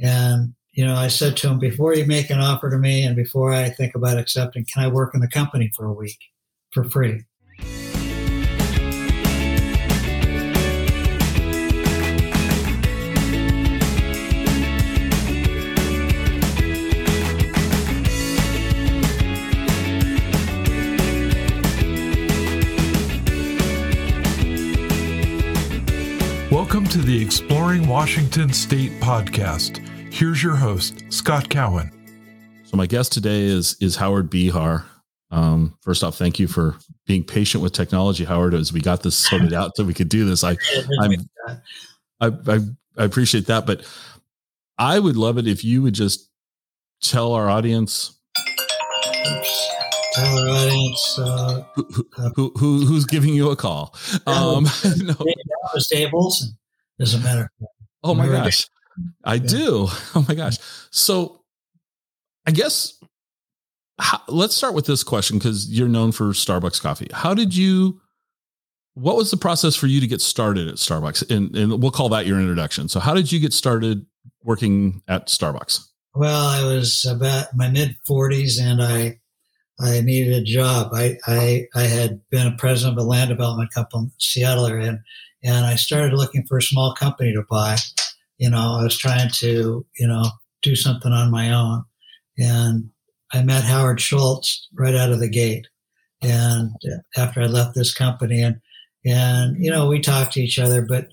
And, you know, I said to him, before you make an offer to me and before I think about accepting, can I work in the company for a week for free? Welcome to the Exploring Washington State podcast. Here's your host, Scott Cowan. So my guest today is is Howard Behar. Um, first off, thank you for being patient with technology, Howard, as we got this sorted out so we could do this. I, I'm, I, I, I appreciate that, but I would love it if you would just tell our audience. Tell our audience uh, who, who, who, who's giving you a call. Um, no. That was Dave Olson, as a matter of fact. Oh my gosh. I yeah. do. Oh my gosh. So I guess how, let's start with this question because you're known for Starbucks coffee. How did you, what was the process for you to get started at Starbucks? And, and we'll call that your introduction. So, how did you get started working at Starbucks? Well, I was about my mid 40s and I I needed a job. I, I, I had been a president of a land development company in Seattle area, and, and I started looking for a small company to buy. You know, I was trying to, you know, do something on my own. And I met Howard Schultz right out of the gate. And after I left this company, and and you know we talked to each other, but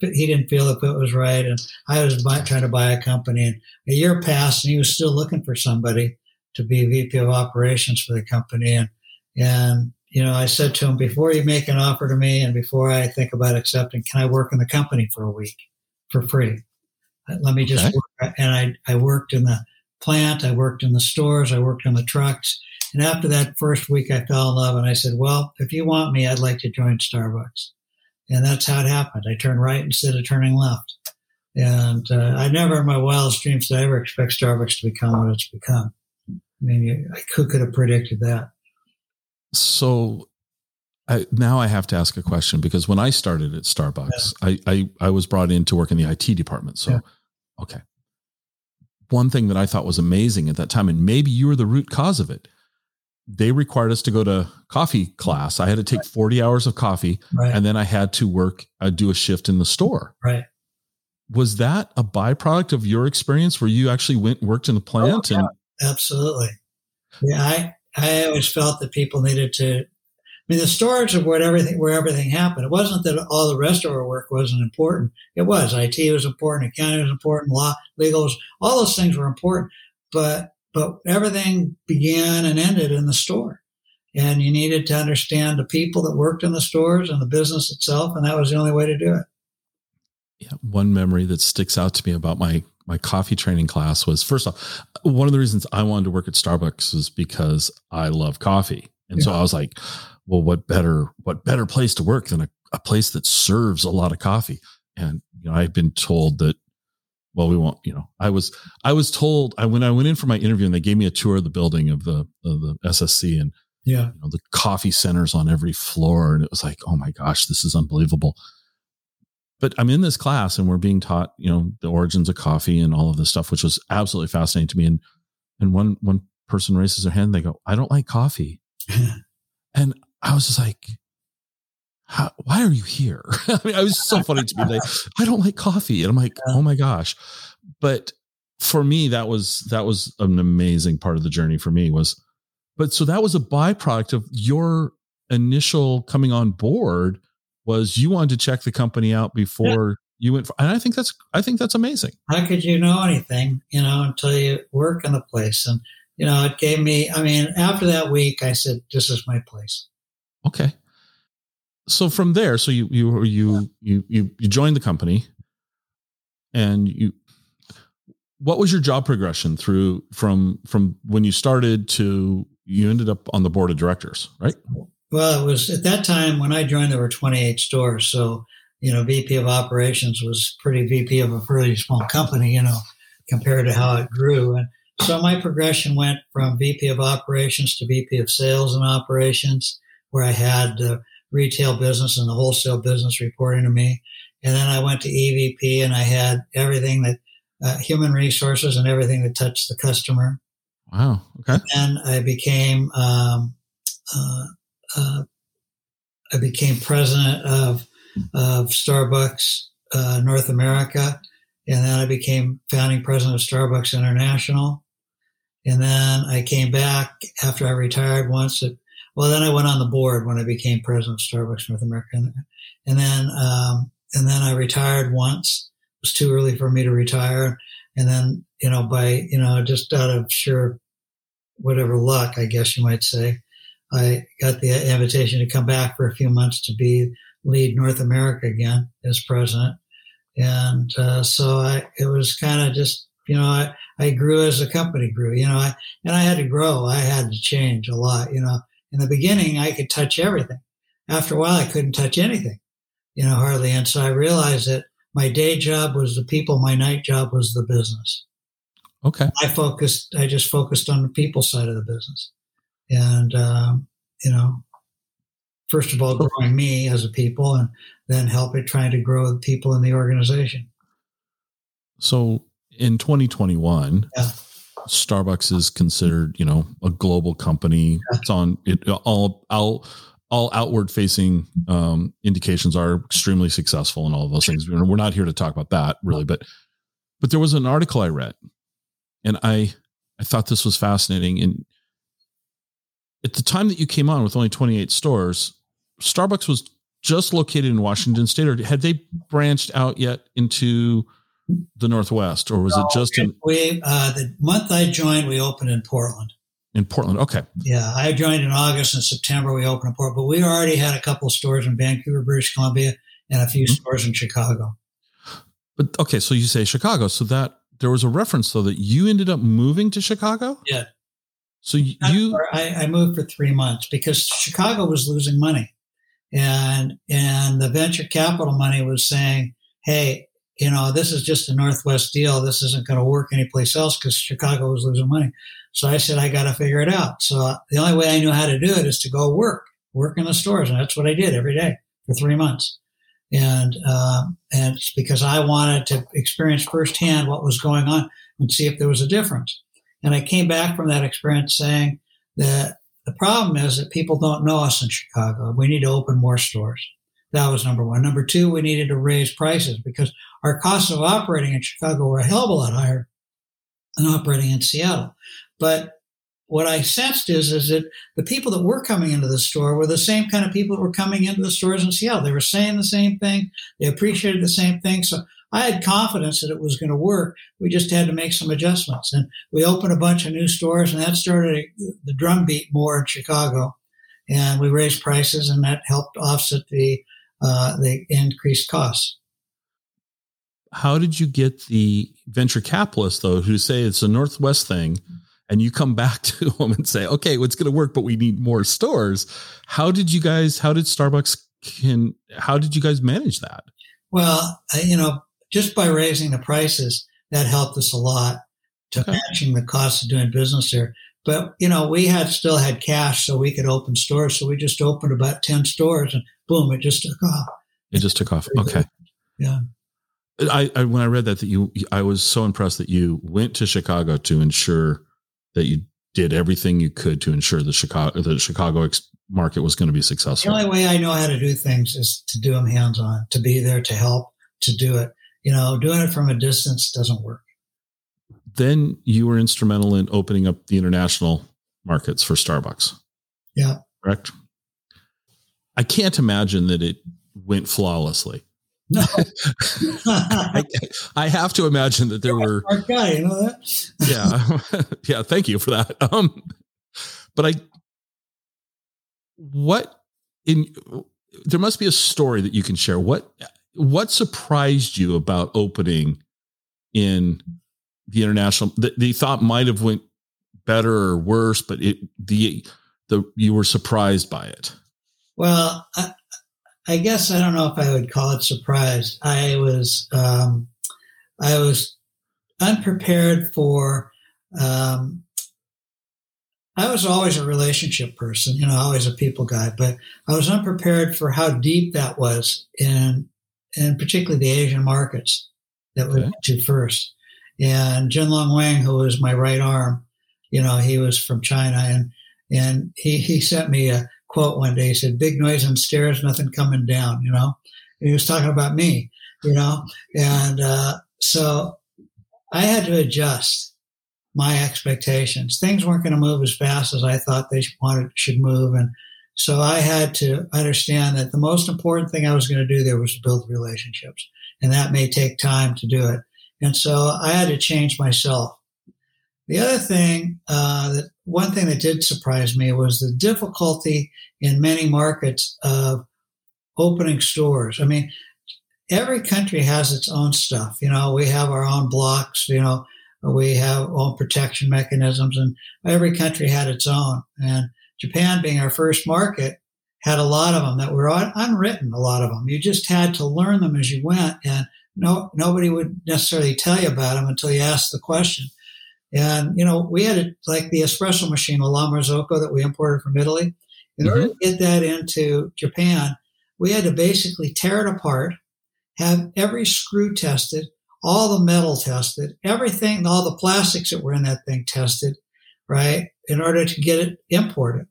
he didn't feel the fit was right, and I was buy, trying to buy a company. And a year passed, and he was still looking for somebody to be VP of operations for the company. And, and, you know, I said to him, before you make an offer to me and before I think about accepting, can I work in the company for a week for free? Let me just okay. work. And I, I worked in the plant. I worked in the stores. I worked on the trucks. And after that first week, I fell in love and I said, well, if you want me, I'd like to join Starbucks. And that's how it happened. I turned right instead of turning left. And uh, I never in my wildest dreams did I ever expect Starbucks to become what it's become. I mean, I could, could have predicted that. So I, now I have to ask a question because when I started at Starbucks, yeah. I, I, I was brought in to work in the IT department. So, yeah. okay. One thing that I thought was amazing at that time, and maybe you were the root cause of it. They required us to go to coffee class. I had to take right. 40 hours of coffee right. and then I had to work, I'd uh, do a shift in the store. Right. Was that a byproduct of your experience where you actually went worked in the plant oh, yeah. and Absolutely. Yeah, I I always felt that people needed to. I mean, the storage of what everything where everything happened. It wasn't that all the rest of our work wasn't important. It was. IT was important. Accounting was important. Law, legal, was, all those things were important. But but everything began and ended in the store, and you needed to understand the people that worked in the stores and the business itself, and that was the only way to do it. Yeah, one memory that sticks out to me about my my coffee training class was first off, one of the reasons I wanted to work at Starbucks was because I love coffee. And yeah. so I was like, well, what better, what better place to work than a, a place that serves a lot of coffee? And, you know, I've been told that, well, we won't, you know, I was, I was told I, when I went in for my interview and they gave me a tour of the building of the, of the SSC and, yeah, you know, the coffee centers on every floor. And it was like, oh my gosh, this is unbelievable but I'm in this class and we're being taught, you know, the origins of coffee and all of this stuff, which was absolutely fascinating to me. And and one one person raises their hand, they go, "I don't like coffee," and I was just like, How, "Why are you here?" I mean, it was so funny to me. Like, I don't like coffee, and I'm like, "Oh my gosh!" But for me, that was that was an amazing part of the journey for me was, but so that was a byproduct of your initial coming on board was you wanted to check the company out before yeah. you went for, and I think that's I think that's amazing. How could you know anything, you know, until you work in the place? And you know, it gave me I mean, after that week I said, This is my place. Okay. So from there, so you you you you you, you joined the company and you what was your job progression through from from when you started to you ended up on the board of directors, right? Well, it was at that time when I joined, there were 28 stores. So, you know, VP of operations was pretty VP of a pretty small company, you know, compared to how it grew. And so my progression went from VP of operations to VP of sales and operations, where I had the retail business and the wholesale business reporting to me. And then I went to EVP and I had everything that uh, human resources and everything that touched the customer. Wow. Okay. And I became um, uh, uh, I became president of of Starbucks uh, North America, and then I became founding president of Starbucks International. And then I came back after I retired once. At, well, then I went on the board when I became president of Starbucks North America, and then um, and then I retired once. It was too early for me to retire, and then you know by you know just out of sheer whatever luck, I guess you might say, I got the invitation to come back for a few months to be lead North America again as president. And uh, so I, it was kind of just, you know, I, I grew as the company grew, you know, I, and I had to grow. I had to change a lot, you know. In the beginning, I could touch everything. After a while, I couldn't touch anything, you know, hardly. And so I realized that my day job was the people, my night job was the business. Okay. I focused, I just focused on the people side of the business. And, um, you know, first of all, growing me as a people and then helping trying to grow the people in the organization. So in 2021, yeah. Starbucks is considered, you know, a global company. Yeah. It's on it all, all, all outward facing um, indications are extremely successful and all of those things. We're not here to talk about that really, but, but there was an article I read and I, I thought this was fascinating. And at the time that you came on with only 28 stores, Starbucks was just located in Washington State, or had they branched out yet into the Northwest, or was no, it just in? We uh, the month I joined, we opened in Portland. In Portland, okay. Yeah, I joined in August and September. We opened in Portland, but we already had a couple of stores in Vancouver, British Columbia, and a few mm-hmm. stores in Chicago. But okay, so you say Chicago, so that there was a reference though that you ended up moving to Chicago. Yeah. So you, I, I moved for three months because Chicago was losing money and and the venture capital money was saying, "Hey, you know, this is just a Northwest deal. This isn't going to work anyplace else because Chicago was losing money." So I said, "I got to figure it out." So the only way I knew how to do it is to go work, work in the stores, and that's what I did every day for three months. And um, and it's because I wanted to experience firsthand what was going on and see if there was a difference. And I came back from that experience saying that the problem is that people don't know us in Chicago. We need to open more stores. That was number one. Number two, we needed to raise prices because our costs of operating in Chicago were a hell of a lot higher than operating in Seattle. But what I sensed is, is that the people that were coming into the store were the same kind of people that were coming into the stores in Seattle. They were saying the same thing. They appreciated the same thing. So I had confidence that it was going to work. We just had to make some adjustments. And we opened a bunch of new stores, and that started the drumbeat more in Chicago. And we raised prices, and that helped offset the uh, the increased costs. How did you get the venture capitalists, though, who say it's a Northwest thing, and you come back to them and say, "Okay, it's going to work, but we need more stores." How did you guys? How did Starbucks can? How did you guys manage that? Well, you know, just by raising the prices, that helped us a lot to okay. matching the cost of doing business there. But you know, we had still had cash, so we could open stores. So we just opened about ten stores, and boom, it just took off. It just took off. Okay. Yeah. I, I when I read that that you I was so impressed that you went to Chicago to ensure that you did everything you could to ensure the Chicago the Chicago market was going to be successful. The only way I know how to do things is to do them hands on, to be there to help, to do it you know, doing it from a distance doesn't work. Then you were instrumental in opening up the international markets for Starbucks. Yeah. Correct. I can't imagine that it went flawlessly. No. I, I, have to imagine that there were our guy, you know that? yeah. yeah, thank you for that. Um but I what in there must be a story that you can share. What what surprised you about opening in the international the, they thought might have went better or worse, but it the the you were surprised by it? Well, I, I guess I don't know if I would call it surprised. I was um, I was unprepared for. Um, I was always a relationship person, you know, always a people guy, but I was unprepared for how deep that was in and particularly the Asian markets that we went to first. and Jin Long Wang, who was my right arm, you know, he was from China, and and he he sent me a quote one day. He said, "Big noise and stairs, nothing coming down." You know, and he was talking about me, you know, and uh, so I had to adjust my expectations. Things weren't going to move as fast as I thought they wanted should move, and so I had to understand that the most important thing I was going to do there was build relationships, and that may take time to do it. And so I had to change myself. The other thing, uh, that one thing that did surprise me was the difficulty in many markets of opening stores. I mean, every country has its own stuff. You know, we have our own blocks. You know, we have own protection mechanisms, and every country had its own. And Japan, being our first market, had a lot of them that were un- unwritten. A lot of them you just had to learn them as you went, and no nobody would necessarily tell you about them until you asked the question. And you know, we had a, like the espresso machine, the La Marzocco that we imported from Italy. In mm-hmm. order to get that into Japan, we had to basically tear it apart, have every screw tested, all the metal tested, everything, all the plastics that were in that thing tested, right, in order to get it imported.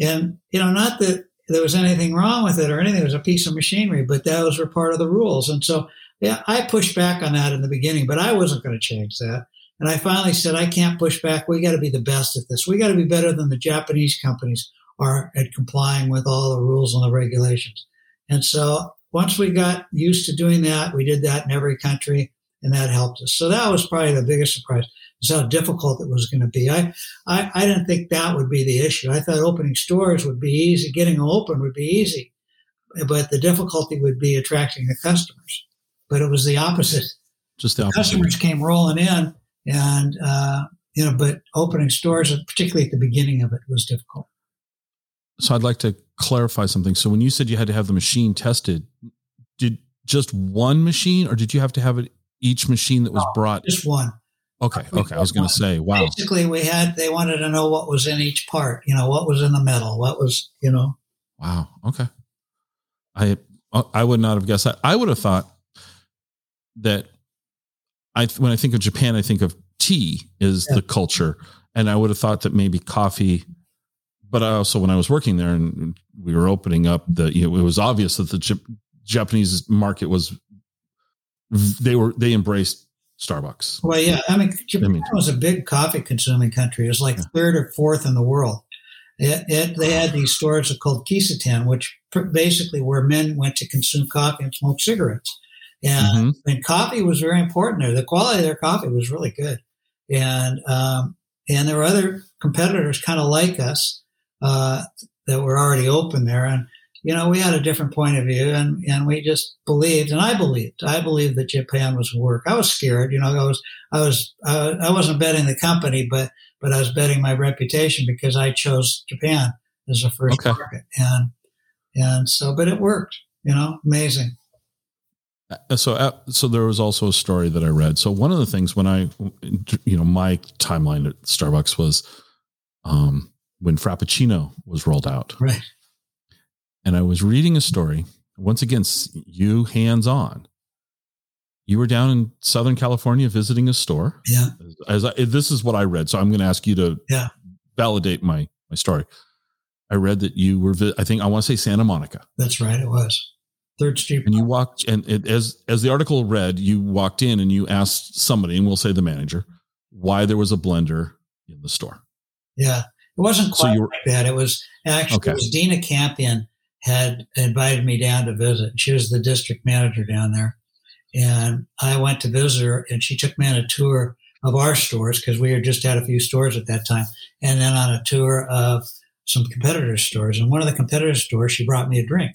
And, you know, not that there was anything wrong with it or anything, it was a piece of machinery, but those were part of the rules. And so, yeah, I pushed back on that in the beginning, but I wasn't going to change that. And I finally said, I can't push back. We got to be the best at this. We got to be better than the Japanese companies are at complying with all the rules and the regulations. And so once we got used to doing that, we did that in every country and that helped us. So that was probably the biggest surprise is how difficult it was going to be. I, I, I didn't think that would be the issue. I thought opening stores would be easy. Getting them open would be easy, but the difficulty would be attracting the customers. But it was the opposite. Just the, the opposite. customers came rolling in and, uh, you know, but opening stores, particularly at the beginning of it, was difficult. So I'd like to clarify something. So when you said you had to have the machine tested, did just one machine, or did you have to have it each machine that was no, brought? Just one. Okay. Okay. I was going to say, wow. Basically, we had they wanted to know what was in each part. You know, what was in the metal, what was you know. Wow. Okay. I I would not have guessed that. I would have thought that I when I think of Japan, I think of tea is yeah. the culture, and I would have thought that maybe coffee. But I also, when I was working there and we were opening up the, you know, it was obvious that the J- Japanese market was they were they embraced Starbucks. Well, yeah, I mean, Japan I mean, was a big coffee consuming country. It was like yeah. third or fourth in the world. It, it, they had these stores called Kissaten, which basically where men went to consume coffee and smoke cigarettes. And, mm-hmm. and coffee was very important there. The quality of their coffee was really good. And, um, and there were other competitors kind of like us, uh, that were already open there. And, you know, we had a different point of view and, and we just believed, and I believed, I believed that Japan was work. I was scared, you know, I was, I was, uh, I wasn't betting the company, but, but I was betting my reputation because I chose Japan as the first okay. market. And, and so, but it worked, you know, amazing. Uh, so, uh, so there was also a story that I read. So one of the things when I, you know, my timeline at Starbucks was, um, when Frappuccino was rolled out. Right and I was reading a story. Once again, you hands on. You were down in Southern California visiting a store. Yeah. As I, this is what I read, so I'm going to ask you to yeah. validate my my story. I read that you were. I think I want to say Santa Monica. That's right. It was Third Street. And you walked, and it, as as the article read, you walked in and you asked somebody, and we'll say the manager, why there was a blender in the store. Yeah, it wasn't quite so like that. It was actually okay. it was Dina Campion had invited me down to visit. She was the district manager down there. And I went to visit her and she took me on a tour of our stores because we had just had a few stores at that time. And then on a tour of some competitor stores. And one of the competitor stores, she brought me a drink.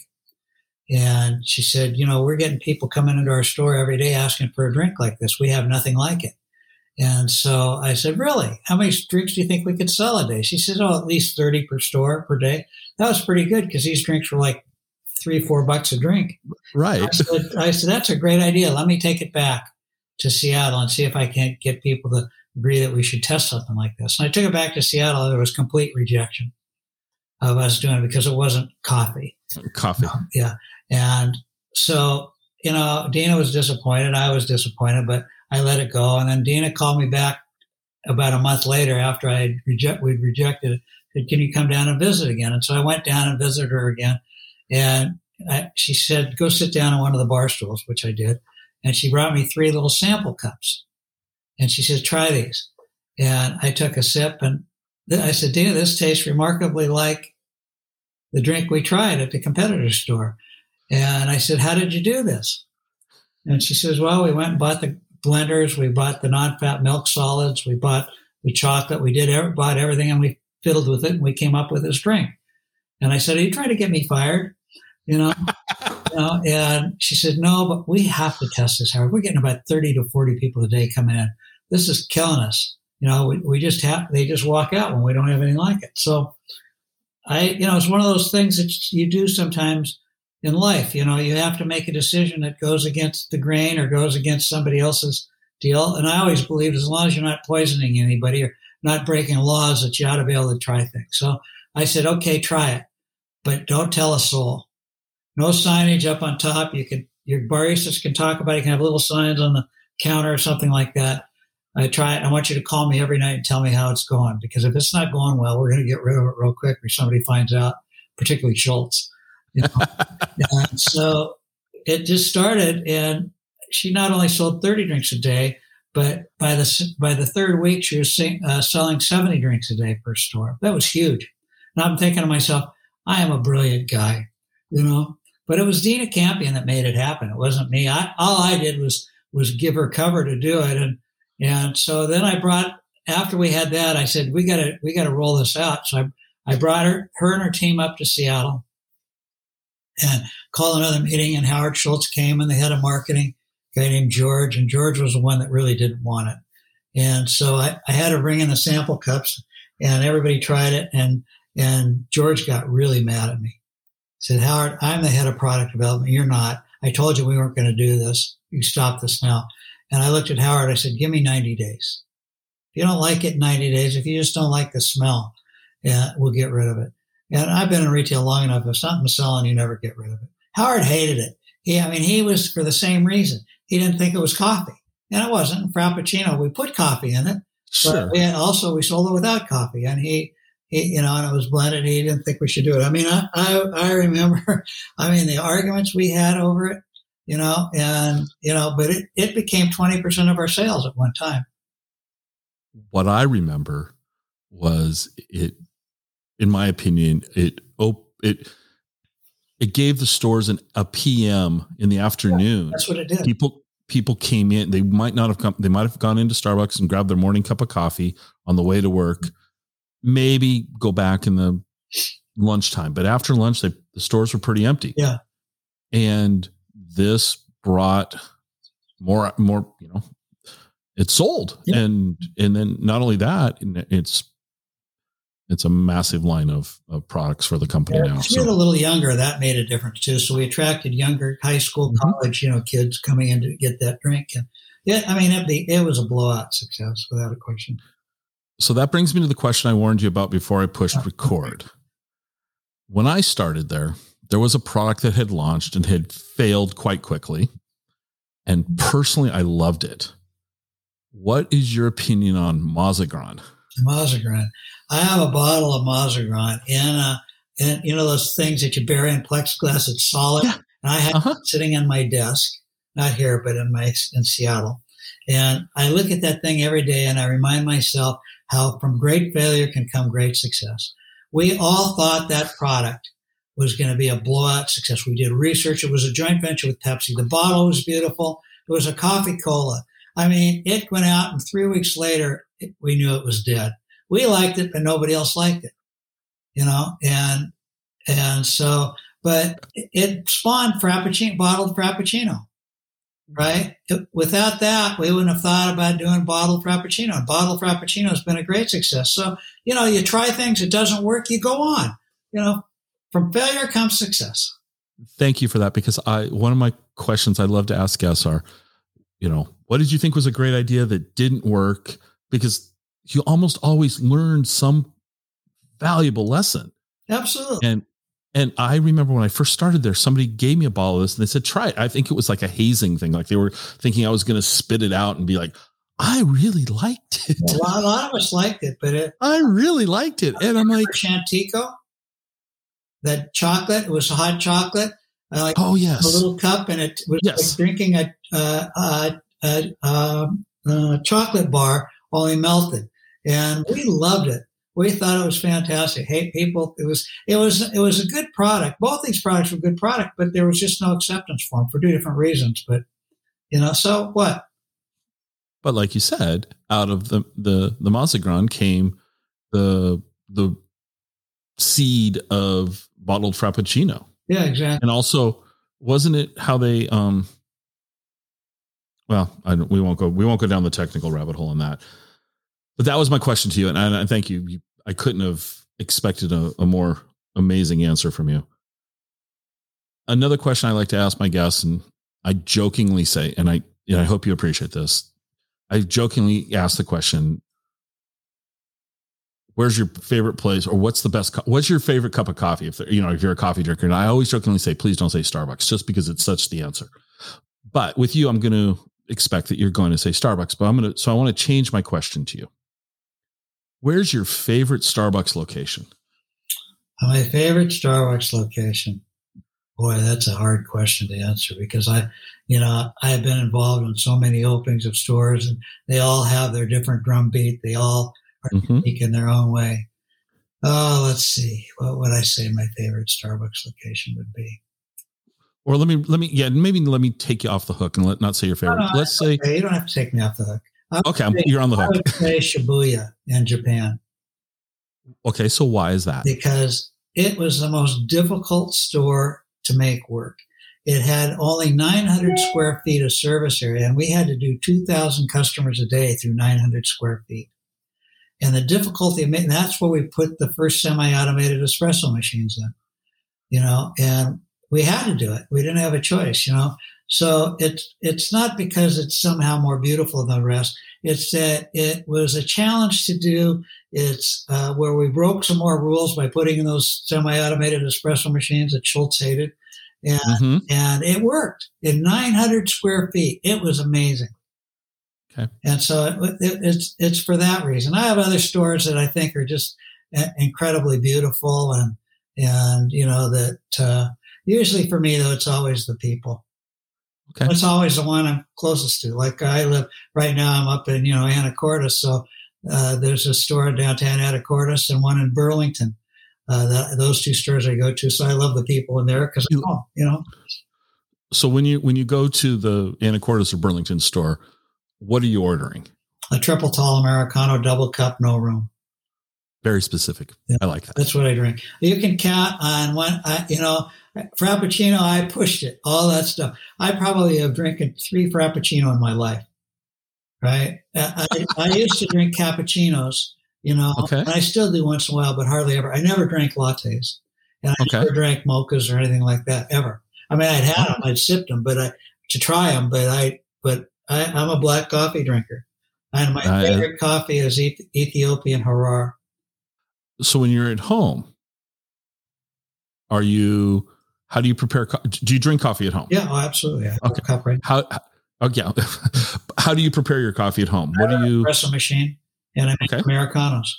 And she said, you know, we're getting people coming into our store every day asking for a drink like this. We have nothing like it. And so I said, really? How many drinks do you think we could sell a day? She said, oh, at least 30 per store per day that was pretty good because these drinks were like three, four bucks a drink. Right. I said, I said, that's a great idea. Let me take it back to Seattle and see if I can't get people to agree that we should test something like this. And I took it back to Seattle. and There was complete rejection of us doing it because it wasn't coffee. Coffee. yeah. And so, you know, Dina was disappointed. I was disappointed, but I let it go. And then Dina called me back about a month later after I reject we'd rejected it. Said, "Can you come down and visit again?" And so I went down and visited her again, and I, she said, "Go sit down on one of the bar stools," which I did, and she brought me three little sample cups, and she said, "Try these." And I took a sip, and I said, "Dina, this tastes remarkably like the drink we tried at the competitor store." And I said, "How did you do this?" And she says, "Well, we went and bought the blenders, we bought the non-fat milk solids, we bought the chocolate, we did bought everything, and we fiddled with it, and we came up with this drink." And I said, "Are you trying to get me fired?" You know, you know, and she said, "No, but we have to test this, Howard. We're getting about thirty to forty people a day coming in. This is killing us. You know, we, we just have they just walk out when we don't have anything like it. So, I, you know, it's one of those things that you do sometimes." In life. You know, you have to make a decision that goes against the grain or goes against somebody else's deal. And I always believe as long as you're not poisoning anybody or not breaking laws, that you ought to be able to try things. So I said, okay, try it, but don't tell a soul. No signage up on top. You can, your baristas can talk about it. You can have little signs on the counter or something like that. I try it. I want you to call me every night and tell me how it's going because if it's not going well, we're going to get rid of it real quick or somebody finds out, particularly Schultz. You know? so it just started, and she not only sold 30 drinks a day, but by the by the third week, she was sing, uh, selling 70 drinks a day per store. That was huge. And I'm thinking to myself, I am a brilliant guy, you know. But it was Dina Campion that made it happen. It wasn't me. I, all I did was was give her cover to do it, and and so then I brought after we had that, I said we got to we got to roll this out. So I I brought her her and her team up to Seattle and call another meeting. And Howard Schultz came and the head of marketing, guy named George, and George was the one that really didn't want it. And so I, I had to bring in the sample cups, and everybody tried it, and and George got really mad at me. He said, Howard, I'm the head of product development. You're not. I told you we weren't going to do this. You stop this now. And I looked at Howard. I said, give me 90 days. If you don't like it 90 days, if you just don't like the smell, yeah, we'll get rid of it. And I've been in retail long enough. If something's selling, you never get rid of it. Howard hated it. He, I mean, he was for the same reason. He didn't think it was coffee, and it wasn't. Frappuccino, we put coffee in it, Sure. but also we sold it without coffee, and he, he, you know, and it was blended. He didn't think we should do it. I mean, I, I, I remember, I mean, the arguments we had over it, you know, and you know, but it, it became twenty percent of our sales at one time. What I remember was it, in my opinion, it op- it it gave the stores an a PM in the afternoon. That's what it did. people people came in they might not have come they might have gone into starbucks and grabbed their morning cup of coffee on the way to work maybe go back in the lunchtime but after lunch they, the stores were pretty empty Yeah. and this brought more more you know it sold Yeah. and and then not only that it's it's a massive line of, of products for the company now She was a little younger. That made a difference too. So we attracted younger high school, Mhm. college, you know, kids coming in to get that drink. And yeah, I mean, it, be, it was a blowout success without a question. So that brings me to the question I warned you about before I pushed record. When I started there, there was a product that had launched and had failed quite quickly. And personally, I loved it. What is your opinion on Mazagran? Mazagran. I have a bottle of Mazagran in a, in, you know, those things that you bury in plexiglass. It's solid. Yeah. And I have Uh-huh. it sitting on my desk, not here, but in my, in Seattle. And I look at that thing every day and I remind myself how from great failure can come great success. We all thought that product was going to be a blowout success. We did research. It was a joint venture with Pepsi. The bottle was beautiful. It was a coffee cola. I mean, it went out and three weeks later, it, we knew it was dead. We liked it, but nobody else liked it, you know, and, and so, but it spawned Frappuccino, bottled Frappuccino, mm-hmm. right? It- without that, we wouldn't have thought about doing bottled Frappuccino. Bottled Frappuccino has been a great success. So, you know, you try things, it doesn't work, you go on, you know, from failure comes success. Thank you for that because I one of my questions I love to ask guests are, you know, what did you think was a great idea that didn't work? Because you almost always learn some valuable lesson. Absolutely. And And I remember when I first started there, somebody gave me a bottle of this and they said, try it. I think it was like a hazing thing. Like they were thinking I was going to spit it out and be like, I really liked it. Well, a lot of us liked it, but it, I really liked it. And I'm like, Chantico, that chocolate, it was hot chocolate. I like oh, yes. a little cup, and it was Yes. like drinking a, uh, a, a um, uh, chocolate bar, only melted. And we loved it. We thought it was fantastic. Hey, people, it was it was it was a good product. Both these products were good product, but there was just no acceptance for them for two different reasons. But you know, so what? But like you said, out of the the the Mazagran came the the seed of bottled frappuccino. Yeah, exactly. And also, wasn't it how they um well, I we won't go we won't go down the technical rabbit hole on that. But that was my question to you and I, thank you. you. I couldn't have expected a, a more amazing answer from you. Another question I like to ask my guests and I jokingly say and I and I hope you appreciate this. I jokingly ask the question Where's your favorite place, or what's the best? Co- what's your favorite cup of coffee? If you know, if you're a coffee drinker, and I always jokingly say, please don't say Starbucks, just because it's such the answer. But with you, I'm going to expect that you're going to say Starbucks. But I'm going to, so I want to change my question to you. Where's your favorite Starbucks location? My favorite Starbucks location. Boy, that's a hard question to answer because I, you know, I've been involved in so many openings of stores and they all have their different drumbeat. They all are Mhm. unique in their own way. Oh, let's see. What would I say my favorite Starbucks location would be? Or let me, let me, yeah, maybe let me take you off the hook and let not say your favorite. No, no, Let's say, Okay, you don't have to take me off the hook. I okay, say- you're on the I hook. would say Shibuya in Japan Okay, so why is that? because it was the most difficult store to make work. It had only 900 square feet of service area, and we had to do 2,000 customers a day through 900 square feet. And the difficulty of making that's where we put the first semi-automated espresso machines in, you know, and we had to do it. We didn't have a choice, you know. So it's it's not because it's somehow more beautiful than the rest. It's that it was a challenge to do. It's uh, where we broke some more rules by putting in those semi-automated espresso machines that Schultz hated, and Mhm. and it worked in 900 square feet. It was amazing. Okay. And so it, it, it's it's for that reason. I have other stores that I think are just uh, incredibly beautiful, and and you know that uh, usually for me though it's always the people. Okay. It's always the one I'm closest to. Like I live right now, I'm up in you know Anacortes, so uh, there's a store downtown Anacortes and one in Burlington. Uh, that, those two stores I go to, so I love the people in there because You- you know So when you, when you go to the Anacortes or Burlington store, what are you ordering? a triple tall Americano, double cup, no room. Very specific. Yeah. I like that. That's what I drink. You can count on one, I, you know, Frappuccino, I pushed it, all that stuff. I probably have drinking three Frappuccino in my life, right? I, I, used to drink cappuccinos, you know, Okay. and I still do once in a while, but hardly ever. I never drank lattes and I Okay. never drank mochas or anything like that ever. I mean, I'd had them, I'd sipped them, but I, to try them, but I, but I, I'm a black coffee drinker. And my Uh, favorite coffee is Ethiopian Harar. So when you're at home, are you, how do you prepare? Co- do you drink coffee at home? Yeah, oh, absolutely. Okay. cup right How, how oh, yeah. how do you prepare your coffee at home? What do you, espresso machine, and I make Okay. Americanos.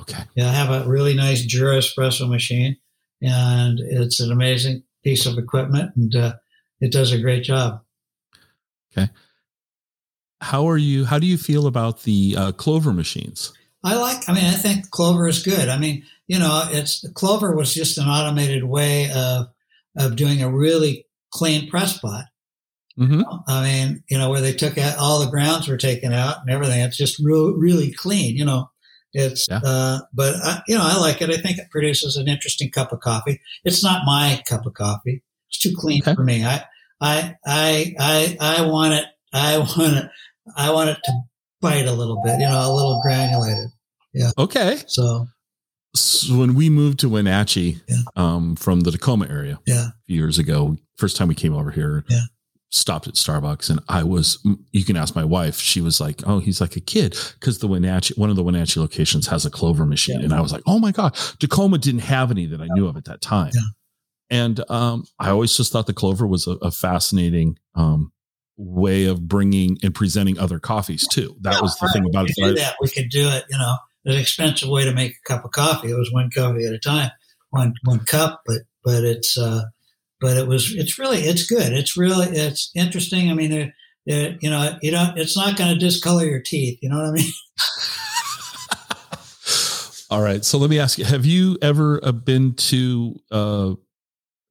okay. Yeah, I have a really nice Jura espresso machine, and it's an amazing piece of equipment, and uh, it does a great job. Okay. How are you, how do you feel about the uh, Clover machines? I like. I mean, I think Clover is good. I mean, you know, it's Clover was just an automated way of of doing a really clean press pot. Mm-hmm. I mean, you know, where they took out all the grounds were taken out and everything. It's just real, really clean. You know, it's. Yeah. Uh, but I, you know, I like it. I think it produces an interesting cup of coffee. It's not my cup of coffee. It's too clean Okay. for me. I, I, I, I, I want it. I want it. I want it to a little bit. You know, a little granulated. Yeah. Okay. So So when we moved to Wenatchee Yeah. um, from the Tacoma area yeah, a few years ago, first time we came over here, Yeah. stopped at Starbucks and I was, you can ask my wife, she was like, oh, he's like a kid. Cause the Wenatchee, one of the Wenatchee locations has a Clover machine. Yeah. And I was like, oh my God, Tacoma didn't have any that I knew of at that time. Yeah. And um, I always just thought the Clover was a, a fascinating um, way of bringing and presenting other coffees too. That yeah, was the right. thing about we it. that. We could do it, you know, an expensive way to make a cup of coffee. It was one coffee at a time, one, one cup, but, but it's, uh, but it was it's really it's good it's really it's interesting i mean they're, they're you know you don't it's not going to discolor your teeth you know what i mean all right so let me ask you have you ever uh, been to uh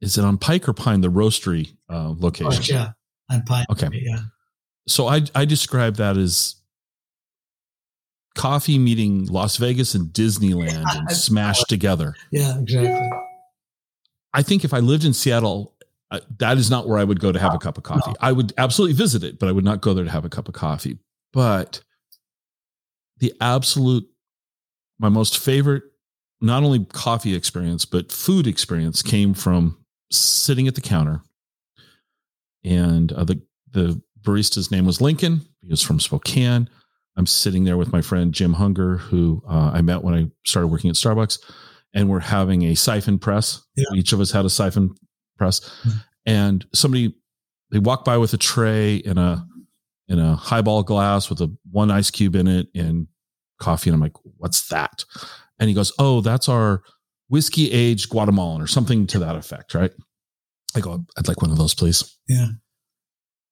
is it on pike or pine the roastery uh location oh, yeah on pine okay yeah so i i describe that as coffee meeting las vegas and disneyland and smashed together yeah exactly I think if I lived in Seattle, uh, that is not where I would go to have a cup of coffee. No. I would absolutely visit it, but I would not go there to have a cup of coffee. But the absolute, my most favorite, not only coffee experience, but food experience came from sitting at the counter. And uh, the, the barista's name was Lincoln. He was from Spokane. I'm sitting there with my friend Jim Hunger, who uh, I met when I started working at Starbucks and we're having a siphon press. Yeah. Each of us had a siphon press, mm-hmm. and somebody they walk by with a tray in a in a highball glass with a one ice cube in it and coffee, and I'm like, "What's that?" And he goes, "Oh, that's our whiskey aged Guatemalan or something to that effect." Right? I go, "I'd like one of those, please." Yeah.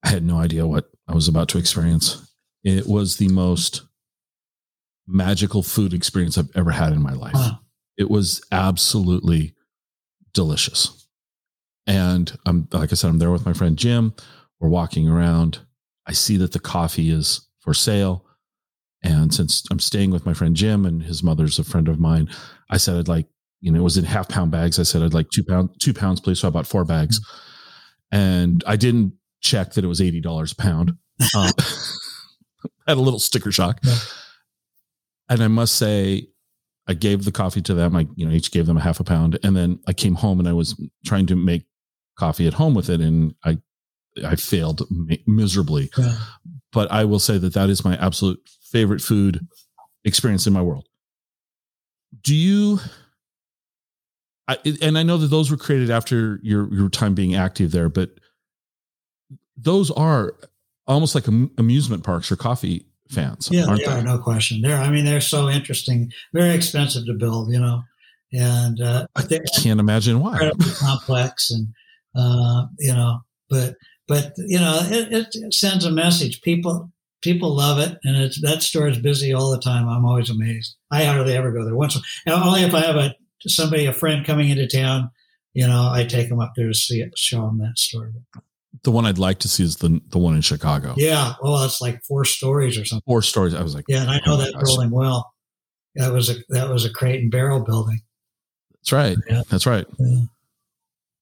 I had no idea what I was about to experience. It was the most magical food experience I've ever had in my life. Wow. It was absolutely delicious. And I'm like I said, I'm there with my friend Jim. We're walking around. I see that the coffee is for sale. And since I'm staying with my friend Jim and his mother's a friend of mine, I said I'd like, you know, it was in half pound bags. I said I'd like two pound, two pounds, please. So I bought four bags. Mm-hmm. And I didn't check that it was eighty dollars a pound. Um, had a little sticker shock. Yeah. And I must say, I gave the coffee to them. I, you know, each gave them a half a pound. And then I came home and I was trying to make coffee at home with it. And I, I failed miserably. Yeah. But I will say that that is my absolute favorite food experience in my world. Do you, I, and I know that those were created after your, your time being active there, but those are almost like amusement parks or coffee fans. Yeah, they, they, are, no question. They're, I mean, they're so interesting, very expensive to build, you know, and uh, I can't imagine why. complex and, uh, you know, but, but, you know, it, it, sends a message. People, people love it. And it's, that store is busy all the time. I'm always amazed. I hardly ever go there once. Only if I have a, somebody, a friend coming into town, you know, I take them up there to see it, show them that store. The one I'd like to see is the the one in Chicago. Yeah, well, it's like four stories or something. Four stories. I was like, yeah, and I oh know oh that gosh. building well. That was a that was a crate and barrel building. That's right. Yeah. That's right. Yeah.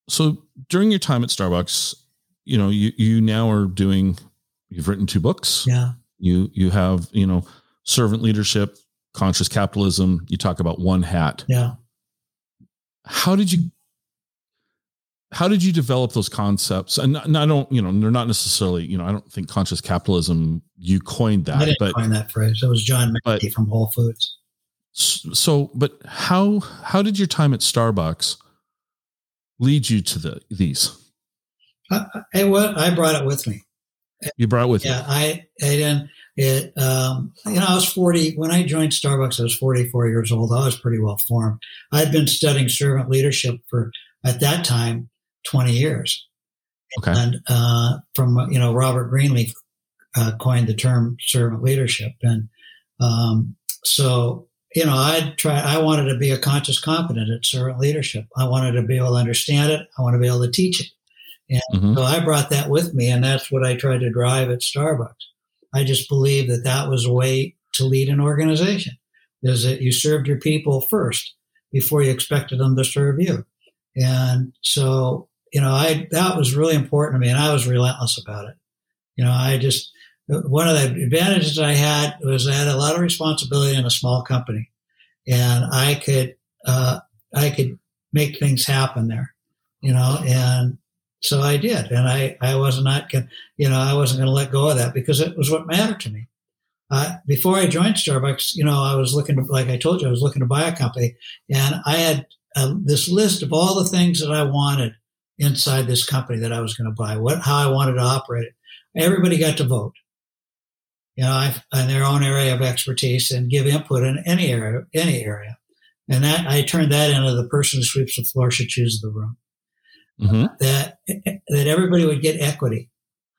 So during your time at Starbucks, you know, you you now are doing. You've written two books. Yeah. You you have you know servant leadership, conscious capitalism. You talk about one hat. Yeah. How did you how did you develop those concepts? And, and, I don't, you know, they're not necessarily, you know, I don't think conscious capitalism you coined that. I didn't but, coin that phrase. It was John Mackey from Whole Foods. So, but how how did your time at Starbucks lead you to the these? Uh, uh, I, I, I brought it with me. You brought it with yeah, you. I I didn't. It um, you know I was forty when I joined Starbucks. I was forty four years old. I was pretty well formed. I had been studying servant leadership for at that time 20 years. Okay. And uh, from, you know, Robert Greenleaf uh, coined the term servant leadership. And um, so, you know, I'd try, I wanted to be a conscious competent at servant leadership. I wanted to be able to understand it. I want to be able to teach it. And mm-hmm. so I brought that with me, and that's what I tried to drive at Starbucks. I just believe that that was a way to lead an organization, is that you served your people first before you expected them to serve you. And so you know, I that was really important to me, and I was relentless about it. You know, I just one of the advantages I had was I had a lot of responsibility in a small company, and I could uh, I could make things happen there. You know, and so I did, and I I was not going, you know, I wasn't going to let go of that because it was what mattered to me. Uh, before I joined Starbucks, you know, I was looking to, like I told you, I was looking to buy a company, and I had uh, this list of all the things that I wanted inside this company that I was going to buy, what how I wanted to operate it. Everybody got to vote, you know, in their own area of expertise and give input in any area, any area, and that I turned that into the person who sweeps the floor should choose the room mm-hmm. that that everybody would get equity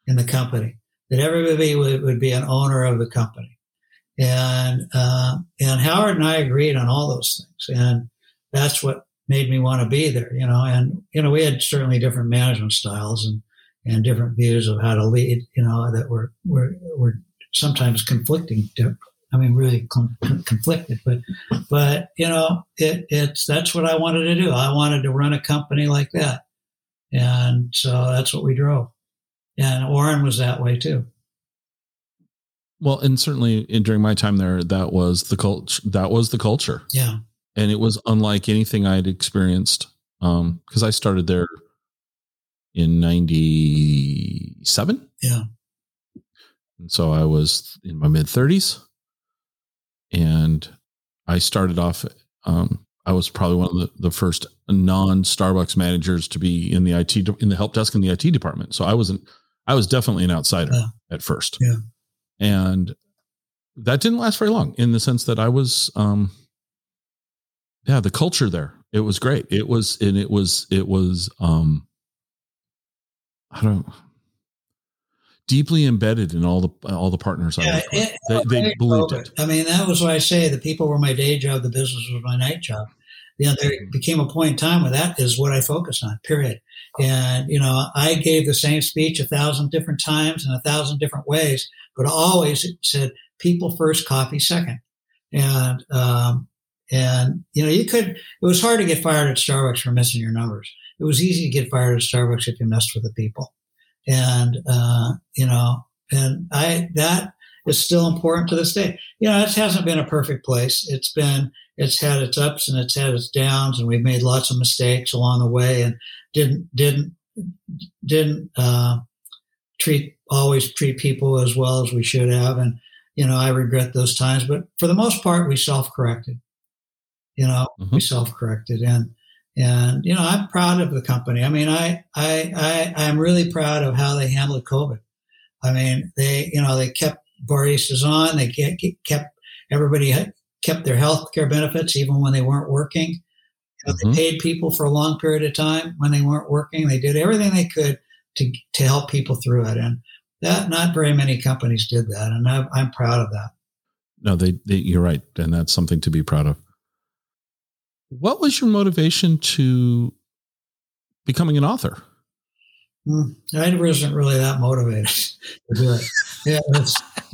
in the company, that everybody would, would be an owner of the company, and uh, and Howard and I agreed on all those things, and that's what made me want to be there, you know. And you know, we had certainly different management styles and and different views of how to lead, you know, that were were were sometimes conflicting. I mean, really conflicted, but but you know, it, it's that's what I wanted to do. I wanted to run a company like that, and so that's what we drove. And Orin was that way too. Well, and certainly during my time there, that was the culture. That was the culture. Yeah, and it was unlike anything I had experienced. Um, because I started there in '97. Yeah, and so I was in my mid 30s, and I started off um, I was probably one of the, the first non Starbucks managers to be in the IT in the help desk in the IT department. So I wasn't I was definitely an outsider yeah. at first. Yeah. And that didn't last very long in the sense that I was um yeah, the culture there. It was great. It was and it was it was um I don't deeply embedded in all the all the partners yeah, I it, they, they believed it. I mean, that was why I say the people were my day job, the business was my night job. You know, there became a point in time where that is what I focused on. Period. And you know, I gave the same speech a thousand different times in a thousand different ways, but always it said people first, coffee second. And um, and you know, you could. It was hard to get fired at Starbucks for missing your numbers. It was easy to get fired at Starbucks if you messed with the people and uh, you know, and I that is still important to this day. You know, it hasn't been a perfect place. It's been it's had its ups and it's had its downs, and we've made lots of mistakes along the way, and didn't didn't didn't uh, treat always treat people as well as we should have, and you know, I regret those times. But for the most part, we self corrected. You know, mm-hmm. we self corrected, and and you know, I'm proud of the company. I mean, I I I I'm really proud of how they handled COVID. I mean, they you know they kept baristas on. They kept everybody kept their health care benefits even when they weren't working. You know, mm-hmm. They paid people for a long period of time when they weren't working. They did everything they could to to help people through it, and that not very many companies did that, and I'm, I'm proud of that. No, they, they you're right, and that's something to be proud of. What was your motivation to becoming an author? Mm, I wasn't really that motivated to do it. Yeah,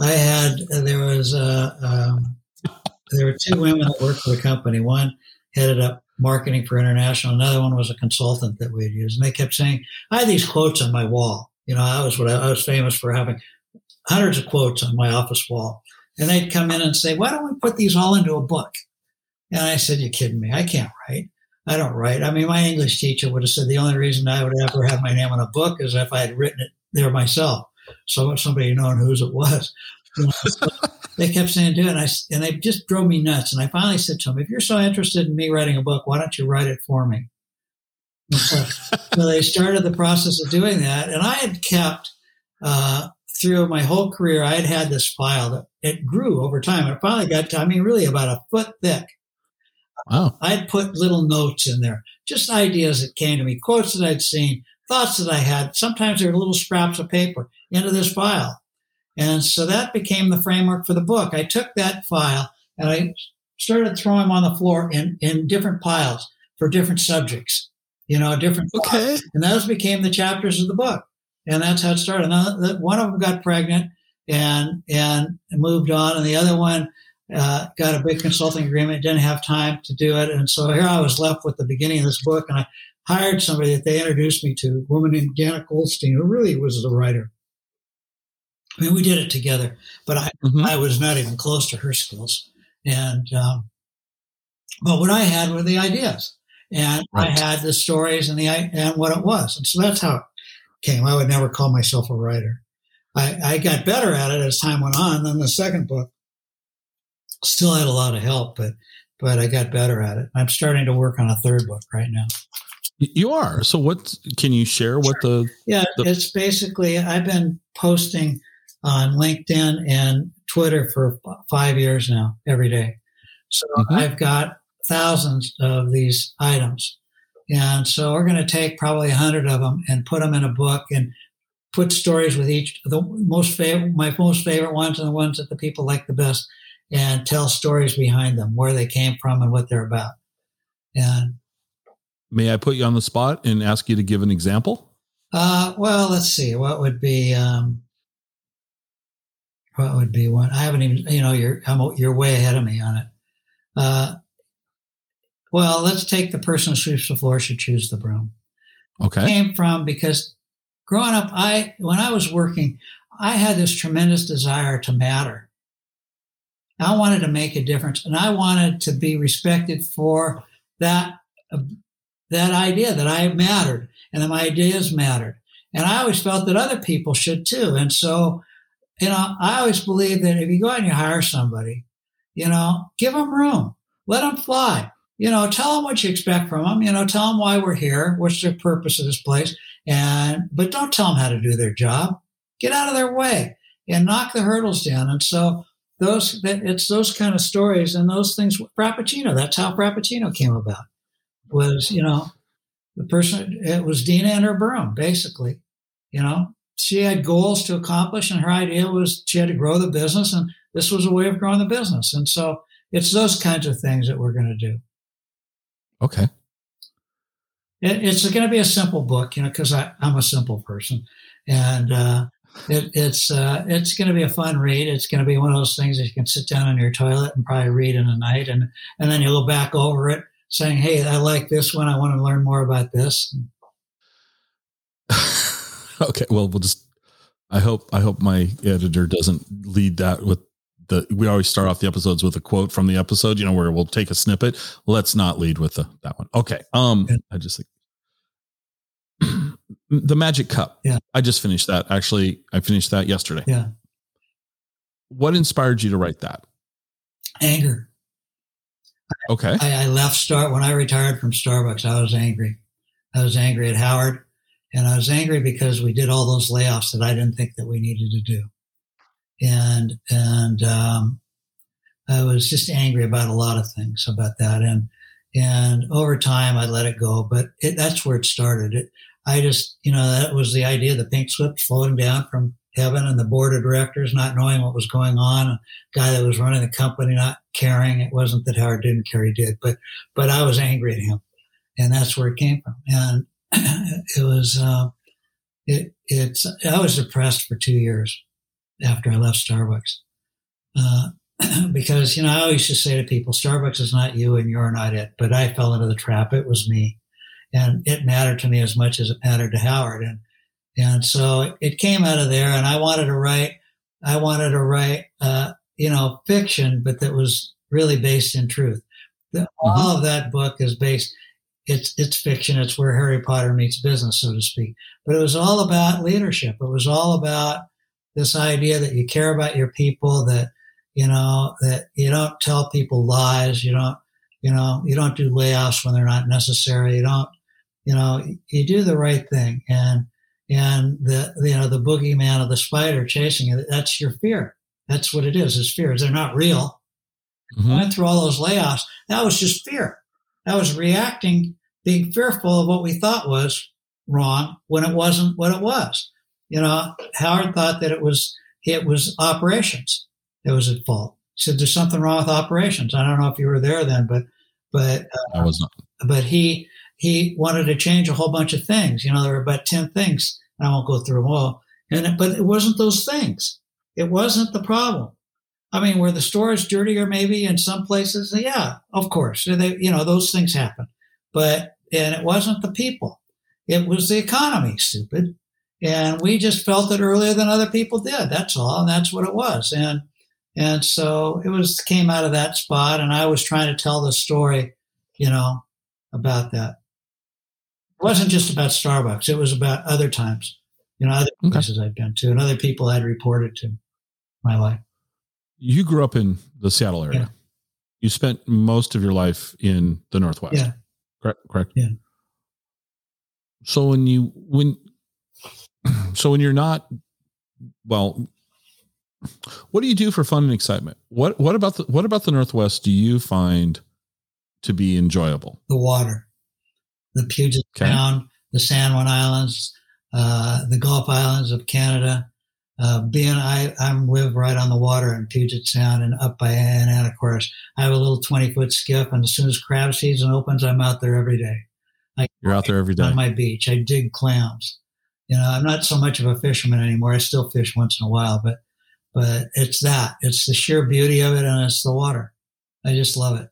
I had there was uh, um, there were two women that worked for the company. One headed up marketing for international. Another one was a consultant that we'd use, and they kept saying, "I had these quotes on my wall. You know, I was what I, I was famous for having hundreds of quotes on my office wall." And they'd come in and say, "Why don't we put these all into a book?" And I said, You're kidding me. I can't write. I don't write. I mean, my English teacher would have said the only reason I would ever have my name on a book is if I had written it there myself. So somebody known whose it was. You know, so they kept saying, do it. And, I, and they just drove me nuts. And I finally said to them, if you're so interested in me writing a book, why don't you write it for me? So, so, they started the process of doing that. And I had kept, uh, through my whole career, I had had this file that it grew over time. And it finally got to, I mean, really about a foot thick. Wow. I'd put little notes in there, just ideas that came to me, quotes that I'd seen, thoughts that I had. Sometimes they were little scraps of paper into this file. And so that became the framework for the book. I took that file and I started throwing them on the floor in, in different piles for different subjects, you know, different. Okay. And those became the chapters of the book. And that's how it started. And one of them got pregnant and, and moved on. And the other one, uh, got a big consulting agreement, didn't have time to do it. And so here I was left with the beginning of this book, and I hired somebody that they introduced me to, a woman named Janet Goldstein, who really was the writer. I mean, we did it together, but I, mm-hmm. I was not even close to her skills. And, um, but what I had were the ideas and right. I had the stories and the, and what it was. And so that's how it came. I would never call myself a writer. I, I got better at it as time went on. Then the second book still had a lot of help, but but I got better at it. I'm starting to work on a third book right now. You are. So what can you share what the Yeah, the- it's basically I've been posting on LinkedIn and Twitter for five years now, every day. So Mhm. I've got thousands of these items. And so we're going to take probably a hundred of them and put them in a book and put stories with each, the most favorite, my most favorite ones and the ones that the people like the best and tell stories behind them, where they came from and what they're about. And may I put you on the spot and ask you to give an example? Uh, well, let's see. What would be um, what would be one? I haven't even. You know, you're I'm, you're way ahead of me on it. Uh, well, let's take the person who sweeps the floor should choose the broom. Okay. Came from because growing up, I when I was working, I had this tremendous desire to matter. I wanted to make a difference, and I wanted to be respected for that uh, that idea that I mattered and that my ideas mattered. And I always felt that other people should too. And so, you know, I always believe that if you go out and you hire somebody, you know, give them room, let them fly. You know, tell them what you expect from them. You know, tell them why we're here, what's the purpose of this place, and but don't tell them how to do their job. Get out of their way and knock the hurdles down. And so those that it's those kind of stories and those things. Frappuccino. That's how Frappuccino came about. Was you know the person it was Dina and her broom basically. You know she had goals to accomplish, and her idea was she had to grow the business, and this was a way of growing the business. And so it's those kinds of things that we're going to do. Okay. It, it's going to be a simple book, you know, because I'm a simple person, and uh, it, it's uh, it's going to be a fun read. It's going to be one of those things that you can sit down in your toilet and probably read in a night, and and then you go back over it, saying, "Hey, I like this one. I want to learn more about this." okay. Well, we'll just. I hope. I hope my editor doesn't lead that with the. We always start off the episodes with a quote from the episode. You know, where we'll take a snippet. Let's not lead with the that one. Okay. Um. I just think the Magic Cup. Yeah. I just finished that. Actually, I finished that yesterday. Yeah, What inspired you to write that? anger. Okay. I, I left Star when I retired from Starbucks. I was angry. I was angry at Howard, and I was angry because we did all those layoffs that I didn't think that we needed to do, and and um, I was just angry about a lot of things about that, and and over time I let it go. But it, that's where it started. It, I just you know that was the idea. The pink slips floating down from heaven, and the board of directors not knowing what was going on. A guy that was running the company not caring. It wasn't that Howard didn't care; he did. But but I was angry at him, and that's where it came from. And it was uh, it it's I was depressed for two years after I left Starbucks. Uh, because you know I always just say to people, Starbucks is not you and you're not it. But I fell into the trap. It was me, and it mattered to me as much as it mattered to Howard. And and so it came out of there. And I wanted to write. I wanted to write, uh, you know, fiction, but that was really based in truth. The, All of that book is based. It's it's fiction. It's where Harry Potter meets business, so to speak. But it was all about leadership. It was all about this idea that you care about your people. That you know that you don't tell people lies. You don't you know you don't do layoffs when they're not necessary. You don't you know you do the right thing. And and the you know the boogeyman of the spider chasing you. That's your fear. That's what it is. Is fear. They're not real. Mhm. I went through all those layoffs. That was just fear. That was reacting, being fearful of what we thought was wrong when it wasn't what it was. You know, Howard thought that it was it was operations that was at fault. He said there's something wrong with operations. I don't know if you were there then, but but I was not. but he he wanted to change a whole bunch of things. You know, there were about ten things. and I won't go through them all. And but it wasn't those things. It wasn't the problem. I mean, were the stores dirtier maybe in some places? Yeah, of course. They, you know, those things happen. But and it wasn't the people. It was the economy, stupid. And we just felt it earlier than other people did. That's all. And that's what it was. And and so it was came out of that spot. And I was trying to tell the story, you know, about that. It wasn't just about Starbucks. It was about other times you know, other Okay. places I'd been to and other people I'd reported to my life. You grew up in the Seattle area. Yeah. You spent most of your life in the Northwest. Yeah. Correct. Correct. Yeah. So when you when so when you're not well, what do you do for fun and excitement? What what about the what about the Northwest do you find to be enjoyable? The water, the Puget Okay. Sound, the San Juan Islands, uh, the Gulf Islands of Canada. Uh, being I, I'm live right on the water in Puget Sound and up by Anacortes. I have a little 20 foot skiff, and as soon as crab season opens, I'm out there every day. You're out there every day. on my beach. I dig clams. You know, I'm not so much of a fisherman anymore. I still fish once in a while, but but it's that. It's the sheer beauty of it, and it's the water. I just love it.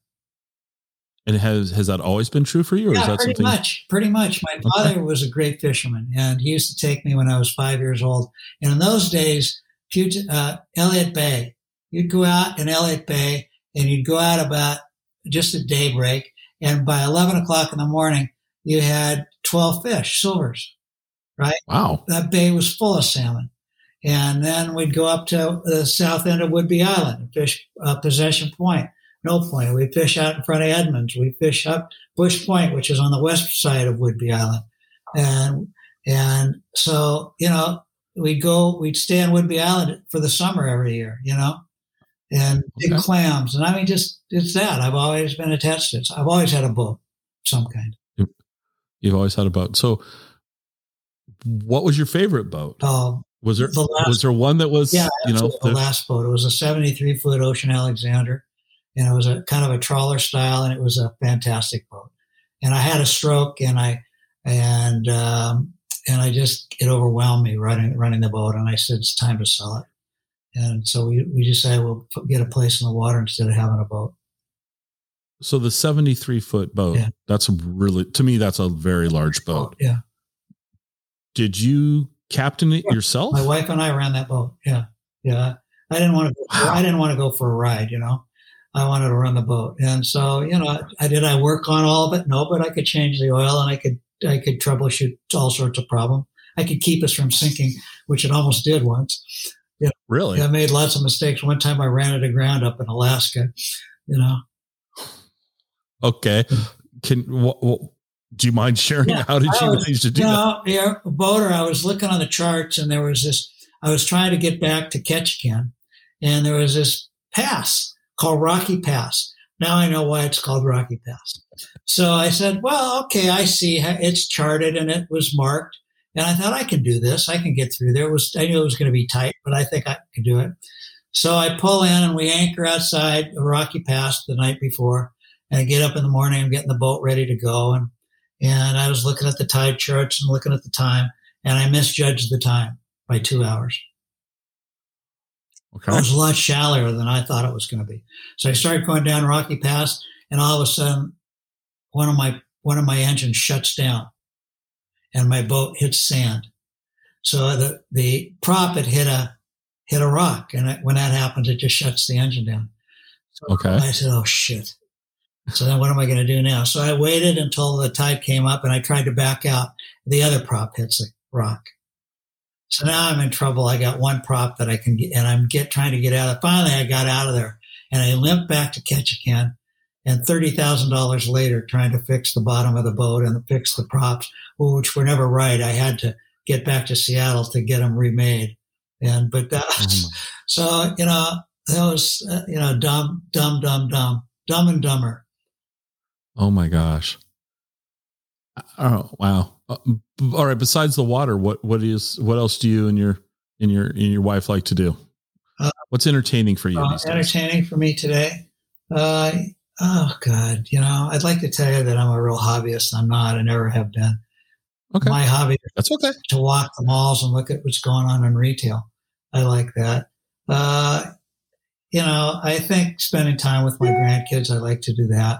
And has has that always been true for you, or is yeah, that pretty something? much. Pretty much. My father was a great fisherman, and he used to take me when I was five years old. And in those days, Puget, uh, Elliott Bay, you'd go out in Elliott Bay, and you'd go out about just at daybreak, and by eleven o'clock in the morning, you had twelve fish, silvers. Right? Wow. that bay was full of salmon. And then we'd go up to the south end of Whidbey Island and fish uh, Possession Point, No Point. We'd fish out in front of Edmonds. We'd fish up Bush Point, which is on the west side of Whidbey Island. And, and so, you know, we'd go, we'd stay on Whidbey Island for the summer every year, you know, and big Okay. clams. And I mean, just, it's that. I've always been attached to it. I've always had a boat, of some kind. You've always had a boat. So what was your favorite boat? Oh, Was there the last- was there one that was Yeah, you know the the- last boat. It was a 73 foot Ocean Alexander, and it was a kind of a trawler style, and it was a fantastic boat. And I had a stroke, and I and um, and I just it overwhelmed me running running the boat, and I said it's time to sell it. And so we we decided we'll put, get a place in the water instead of having a boat. so the 73 foot boat Yeah. that's a really to me that's a very large boat Yeah, did you captain it Yeah. yourself my wife and I ran that boat. Yeah, yeah. I didn't want to. Wow. I didn't want to go for a ride. You know, I wanted to run the boat, and so you know, I did. I work on all of it. No, but I could change the oil, and I could I could troubleshoot all sorts of problems. I could keep us from sinking, which it almost did once. really I made lots of mistakes. One time, I ran it aground up in Alaska. You know, okay can wh- wh- do you mind sharing Yeah, how did I you was- manage to do you that know, yeah, a boater. I was looking on the charts, and there was this. I was trying to get back to Ketchikan, and there was this pass called Rocky Pass. Now I know why it's called Rocky Pass. So I said, "Well, okay, I see. It's charted and it was marked." And I thought I can do this. I can get through there. It was I knew it was going to be tight, but I think I could do it. So I pull in and we anchor outside Rocky Pass the night before. And I get up in the morning. I'm getting the boat ready to go, and and I was looking at the tide charts and looking at the time, and I misjudged the time by two hours. Okay It was a lot shallower than I thought it was going to be. So I started going down Rocky Pass, and all of a sudden, one of my one of my engines shuts down, and my boat hits sand. So the the prop had hit a hit a rock, and it, when that happens, it just shuts the engine down. So Okay. I said, "Oh shit!" So then, what am I going to do now? So I waited until the tide came up, and I tried to back out. The other prop hits a rock. So now I'm in trouble. I got one prop that I can get, and I'm get trying to get out of. Finally, I got out of there, and I limped back to Ketchikan. And thirty thousand dollars later, trying to fix the bottom of the boat and fix the props, which were never right. I had to get back to Seattle to get them remade. And but that, my- so you know that was uh, you know dumb, dumb, dumb, dumb, dumb and dumber. oh my gosh oh wow Uh, all right besides the water what what is what else do you and your and your and your wife like to do Uh, what's entertaining for you Uh, these days entertaining for me today. Uh, oh God, you know, I'd like to tell you that I'm a real hobbyist. I'm not. I never have been. okay My hobby that's okay is to walk the malls and look at what's going on in retail. I like that. Uh, you know, I think spending time with my grandkids, I like to do that.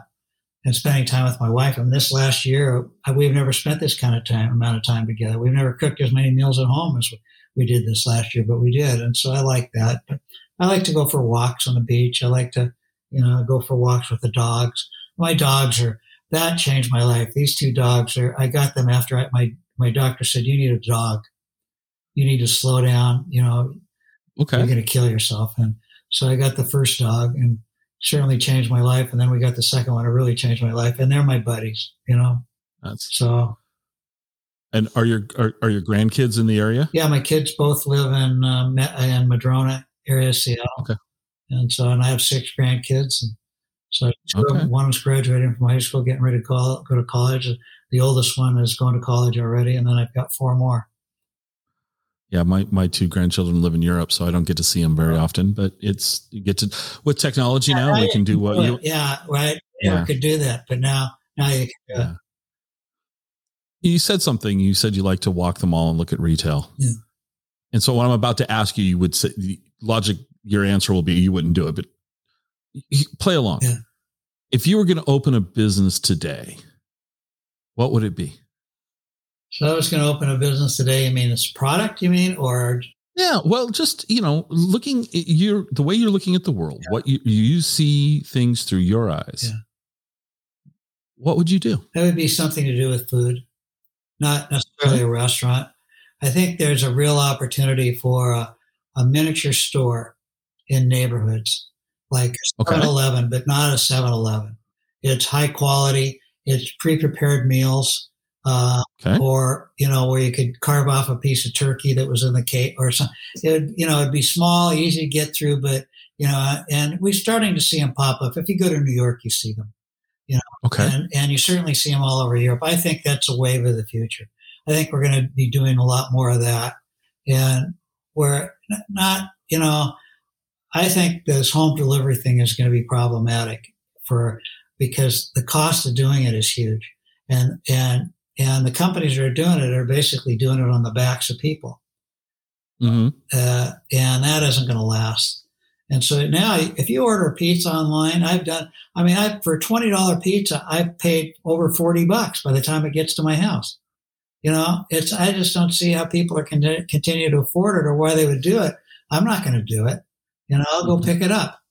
And spending time with my wife. And this last year, we've never spent this kind of time, amount of time together. We've never cooked as many meals at home as we, we did this last year, but we did. And so I like that. But I like to go for walks on the beach. I like to, you know, go for walks with the dogs. My dogs are, that changed my life. These two dogs are, I got them after I, my, my doctor said, you need a dog. you need to slow down. You know, Okay. you're going to kill yourself. And so I got the first dog and certainly changed my life. And then we got the second one. It really changed my life. And they're my buddies, you know. That's So and are your are, are your grandkids in the area? yeah, my kids both live in uh, in Madrona area, Seattle. Okay. And so, and I have six grandkids. And so two them- Okay. one was graduating from high school, getting ready to call, go to college. The oldest one is going to college already, and then I've got four more. Yeah, my my two grandchildren live in Europe, so I don't get to see them very often. But it's you get to with technology now, they can do what you Yeah, right. Never Yeah. could do that, but now, now you can do it. You said something. You said you like to walk the mall and look at retail. Yeah. And so, what I'm about to ask you, you would say the logic. Your answer will be you wouldn't do it, but play along. Yeah. If you were going to open a business today, what would it be? So I was going to open a business today. You mean this product? You mean or Yeah, well, just you know, looking at you're the way you're looking at the world, what you you see things through your eyes. Yeah. What would you do? that would be something to do with food, not necessarily a restaurant. I think there's a real opportunity for a, a miniature store in neighborhoods like Okay. 7 Eleven, but not a 7 Eleven. It's high quality, it's pre prepared meals. Uh, Okay. or you know where you could carve off a piece of turkey that was in the cake or something it would you know it'd be small easy to get through but you know and we're starting to see them pop up if you go to new york you see them you know, Okay. and, and you certainly see them all over Europe. I think that's a wave of the future. I think we're going to be doing a lot more of that. And we're not, you know, I think this home delivery thing is going to be problematic for because the cost of doing it is huge. And, and, and the companies that are doing it are basically doing it on the backs of people. hmm Uh, and that isn't going to last. And so now, if you order a pizza online, I've done. I mean, I for a twenty dollar pizza, I've paid over forty bucks by the time it gets to my house. You know, it's I just don't see how people are con- continue to afford it or why they would do it. I'm not going to do it. You know, I'll go Mhm. pick it up.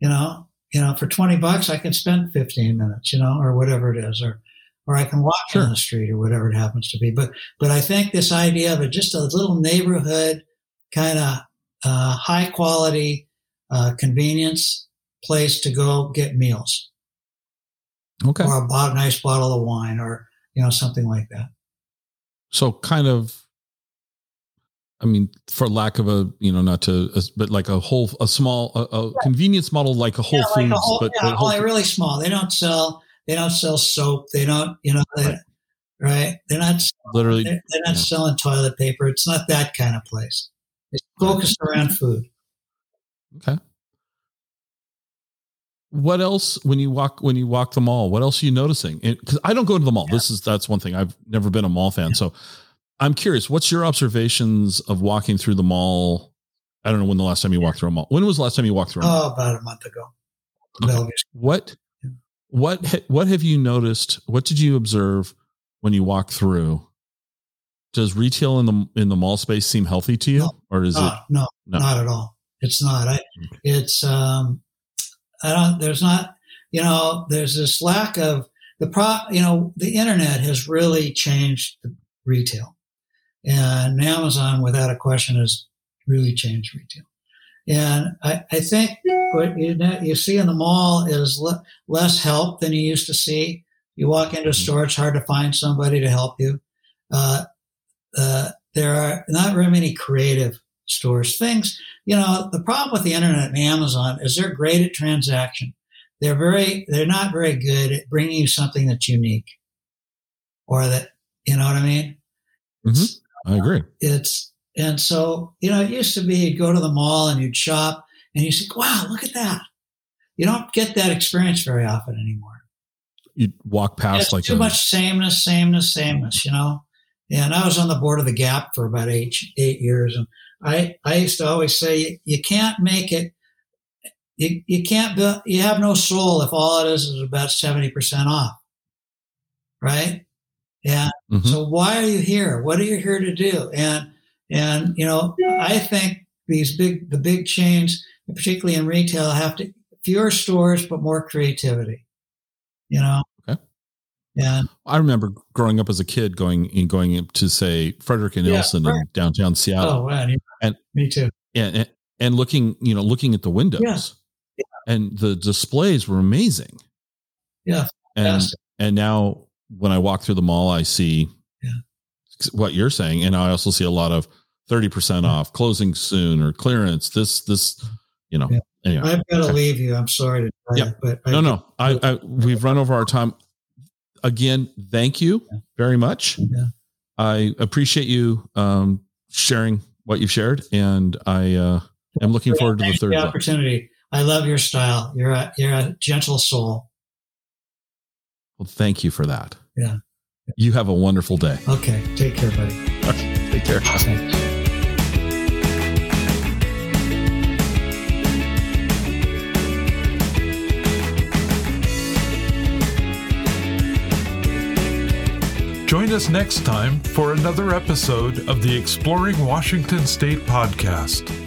You know, you know, for twenty bucks, I can spend fifteen minutes. You know, or whatever it is, or or I can walk Sure. down the street or whatever it happens to be. But but I think this idea of it, just a little neighborhood kind of uh, high quality uh, convenience place to go get meals Okay. or a nice bottle of wine or you know something like that. So kind of, I mean, for lack of a, you know, not to, but like a whole, a small, a, a convenience model like a Whole yeah, Foods, like a whole, but, yeah, but Whole only really small. They don't sell. They don't sell soap. They don't. You know. They, Right. They're not. literally, They're, they're not yeah. selling toilet paper. It's not that kind of place. It's focused around food. okay. What else when you walk when you walk the mall? What else are you noticing? Because I don't go to the mall. This is that's one thing. I've never been a mall fan, so I'm curious. What's your observations of walking through the mall? I don't know when the last time you walked through a mall. When was the last time you walked through a mall? Oh, about a month ago. Okay. What Yeah. What what have you noticed? What did you observe when you walk through? Does retail in the in the mall space seem healthy to you, No. or is it Uh, no, No. not at all. It's not. I, it's, um, I don't, there's not, you know, there's this lack of the pro, you know, the internet has really changed the retail and Amazon without a question has really changed retail. And I, I think what you, you see in the mall is le- less help than you used to see. You walk into a Mhm. store, it's hard to find somebody to help you. Uh, uh, there are not very many creative stores. Things, you know, the problem with the internet and Amazon is they're great at transaction. They're very, they're not very good at bringing you something that's unique or that, you know what I mean? Mhm. I agree. It's, and so, you know, it used to be you'd go to the mall and you'd shop and you'd say, wow, look at that. You don't get that experience very often anymore. You walk past It's like too a, much sameness, sameness, sameness, you know? And I was on the board of the Gap for about eight, eight years. And I, I used to always say, you, can't make it, you, you can't build, you have no soul if all it is is about 70% off. Right? And Mhm. so why are you here? What are you here to do? And, and, you know, I think these big, the big chains, particularly in retail, have to, fewer stores, but more creativity, you know? Okay. And I remember growing up as a kid going and going to say Frederick and Yeah, Nelson in downtown Seattle oh, wow, and, And- me too. and, and and looking you know looking at the windows Yeah. and the displays were amazing Yeah, and fantastic. and now when I walk through the mall I see Yeah. What you're saying and I also see a lot of 30% Yeah. off closing soon or clearance this this you know Yeah. anyway I've got to Okay. leave you. I'm sorry to tell Yeah. you, but I, no no I, I we've run over our time again thank you very much Yeah. i appreciate you um sharing what you've shared and i uh am looking forward to the third the opportunity. I love your style. You're a you're a gentle soul. well thank you for that Yeah. You have a wonderful day Okay, take care, buddy. Okay, take care Thanks. Join us next time for another episode of the Exploring Washington State podcast.